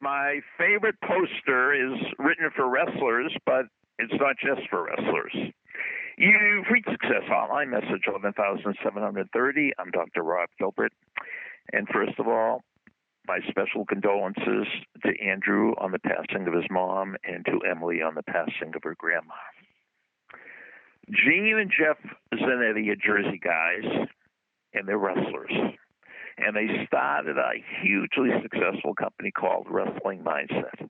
My favorite poster is written for wrestlers, but it's not just for wrestlers. You've reached Success Hotline, message 11730. I'm Dr. Rob Gilbert. And first of all, my special condolences to Andrew on the passing of his mom and to Emily on the passing of her grandma. Gene and Jeff Zanetti are Jersey guys, and they're wrestlers. And they started a hugely successful company called Wrestling Mindset.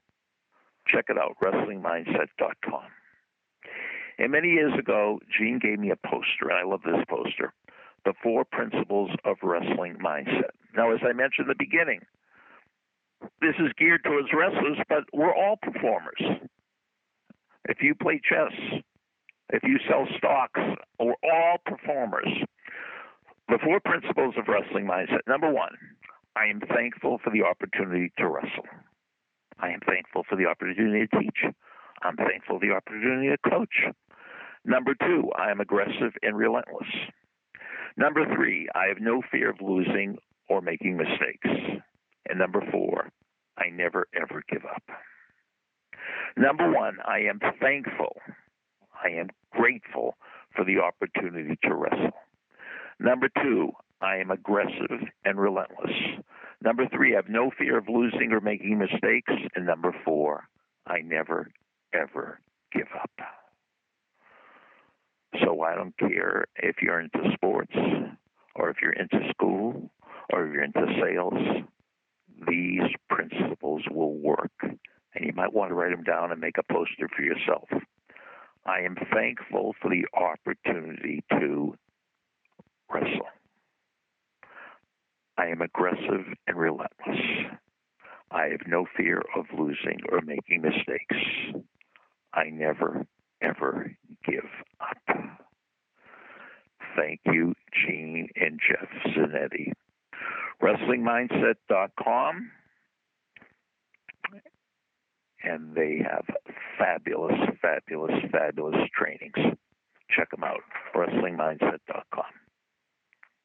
Check it out, wrestlingmindset.com. And many years ago, Gene gave me a poster, and I love this poster The Four Principles of Wrestling Mindset. Now, as I mentioned in the beginning, this is geared towards wrestlers, but we're all performers. If you play chess, if you sell stocks, we're all performers. The four principles of wrestling mindset. Number one, I am thankful for the opportunity to wrestle. I am thankful for the opportunity to teach. I'm thankful for the opportunity to coach. Number two, I am aggressive and relentless. Number three, I have no fear of losing or making mistakes. And number four, I never ever give up. Number one, I am thankful. I am grateful for the opportunity to wrestle. Number two, I am aggressive and relentless. Number three, I have no fear of losing or making mistakes. And number four, I never, ever give up. So I don't care if you're into sports or if you're into school or if you're into sales, these principles will work. And you might want to write them down and make a poster for yourself. I am thankful for the opportunity to wrestle. I am aggressive and relentless. I have no fear of losing or making mistakes. I never, ever give up. Thank you, Gene and Jeff Zanetti. WrestlingMindset.com. And they have fabulous, fabulous, fabulous trainings. Check them out. WrestlingMindset.com.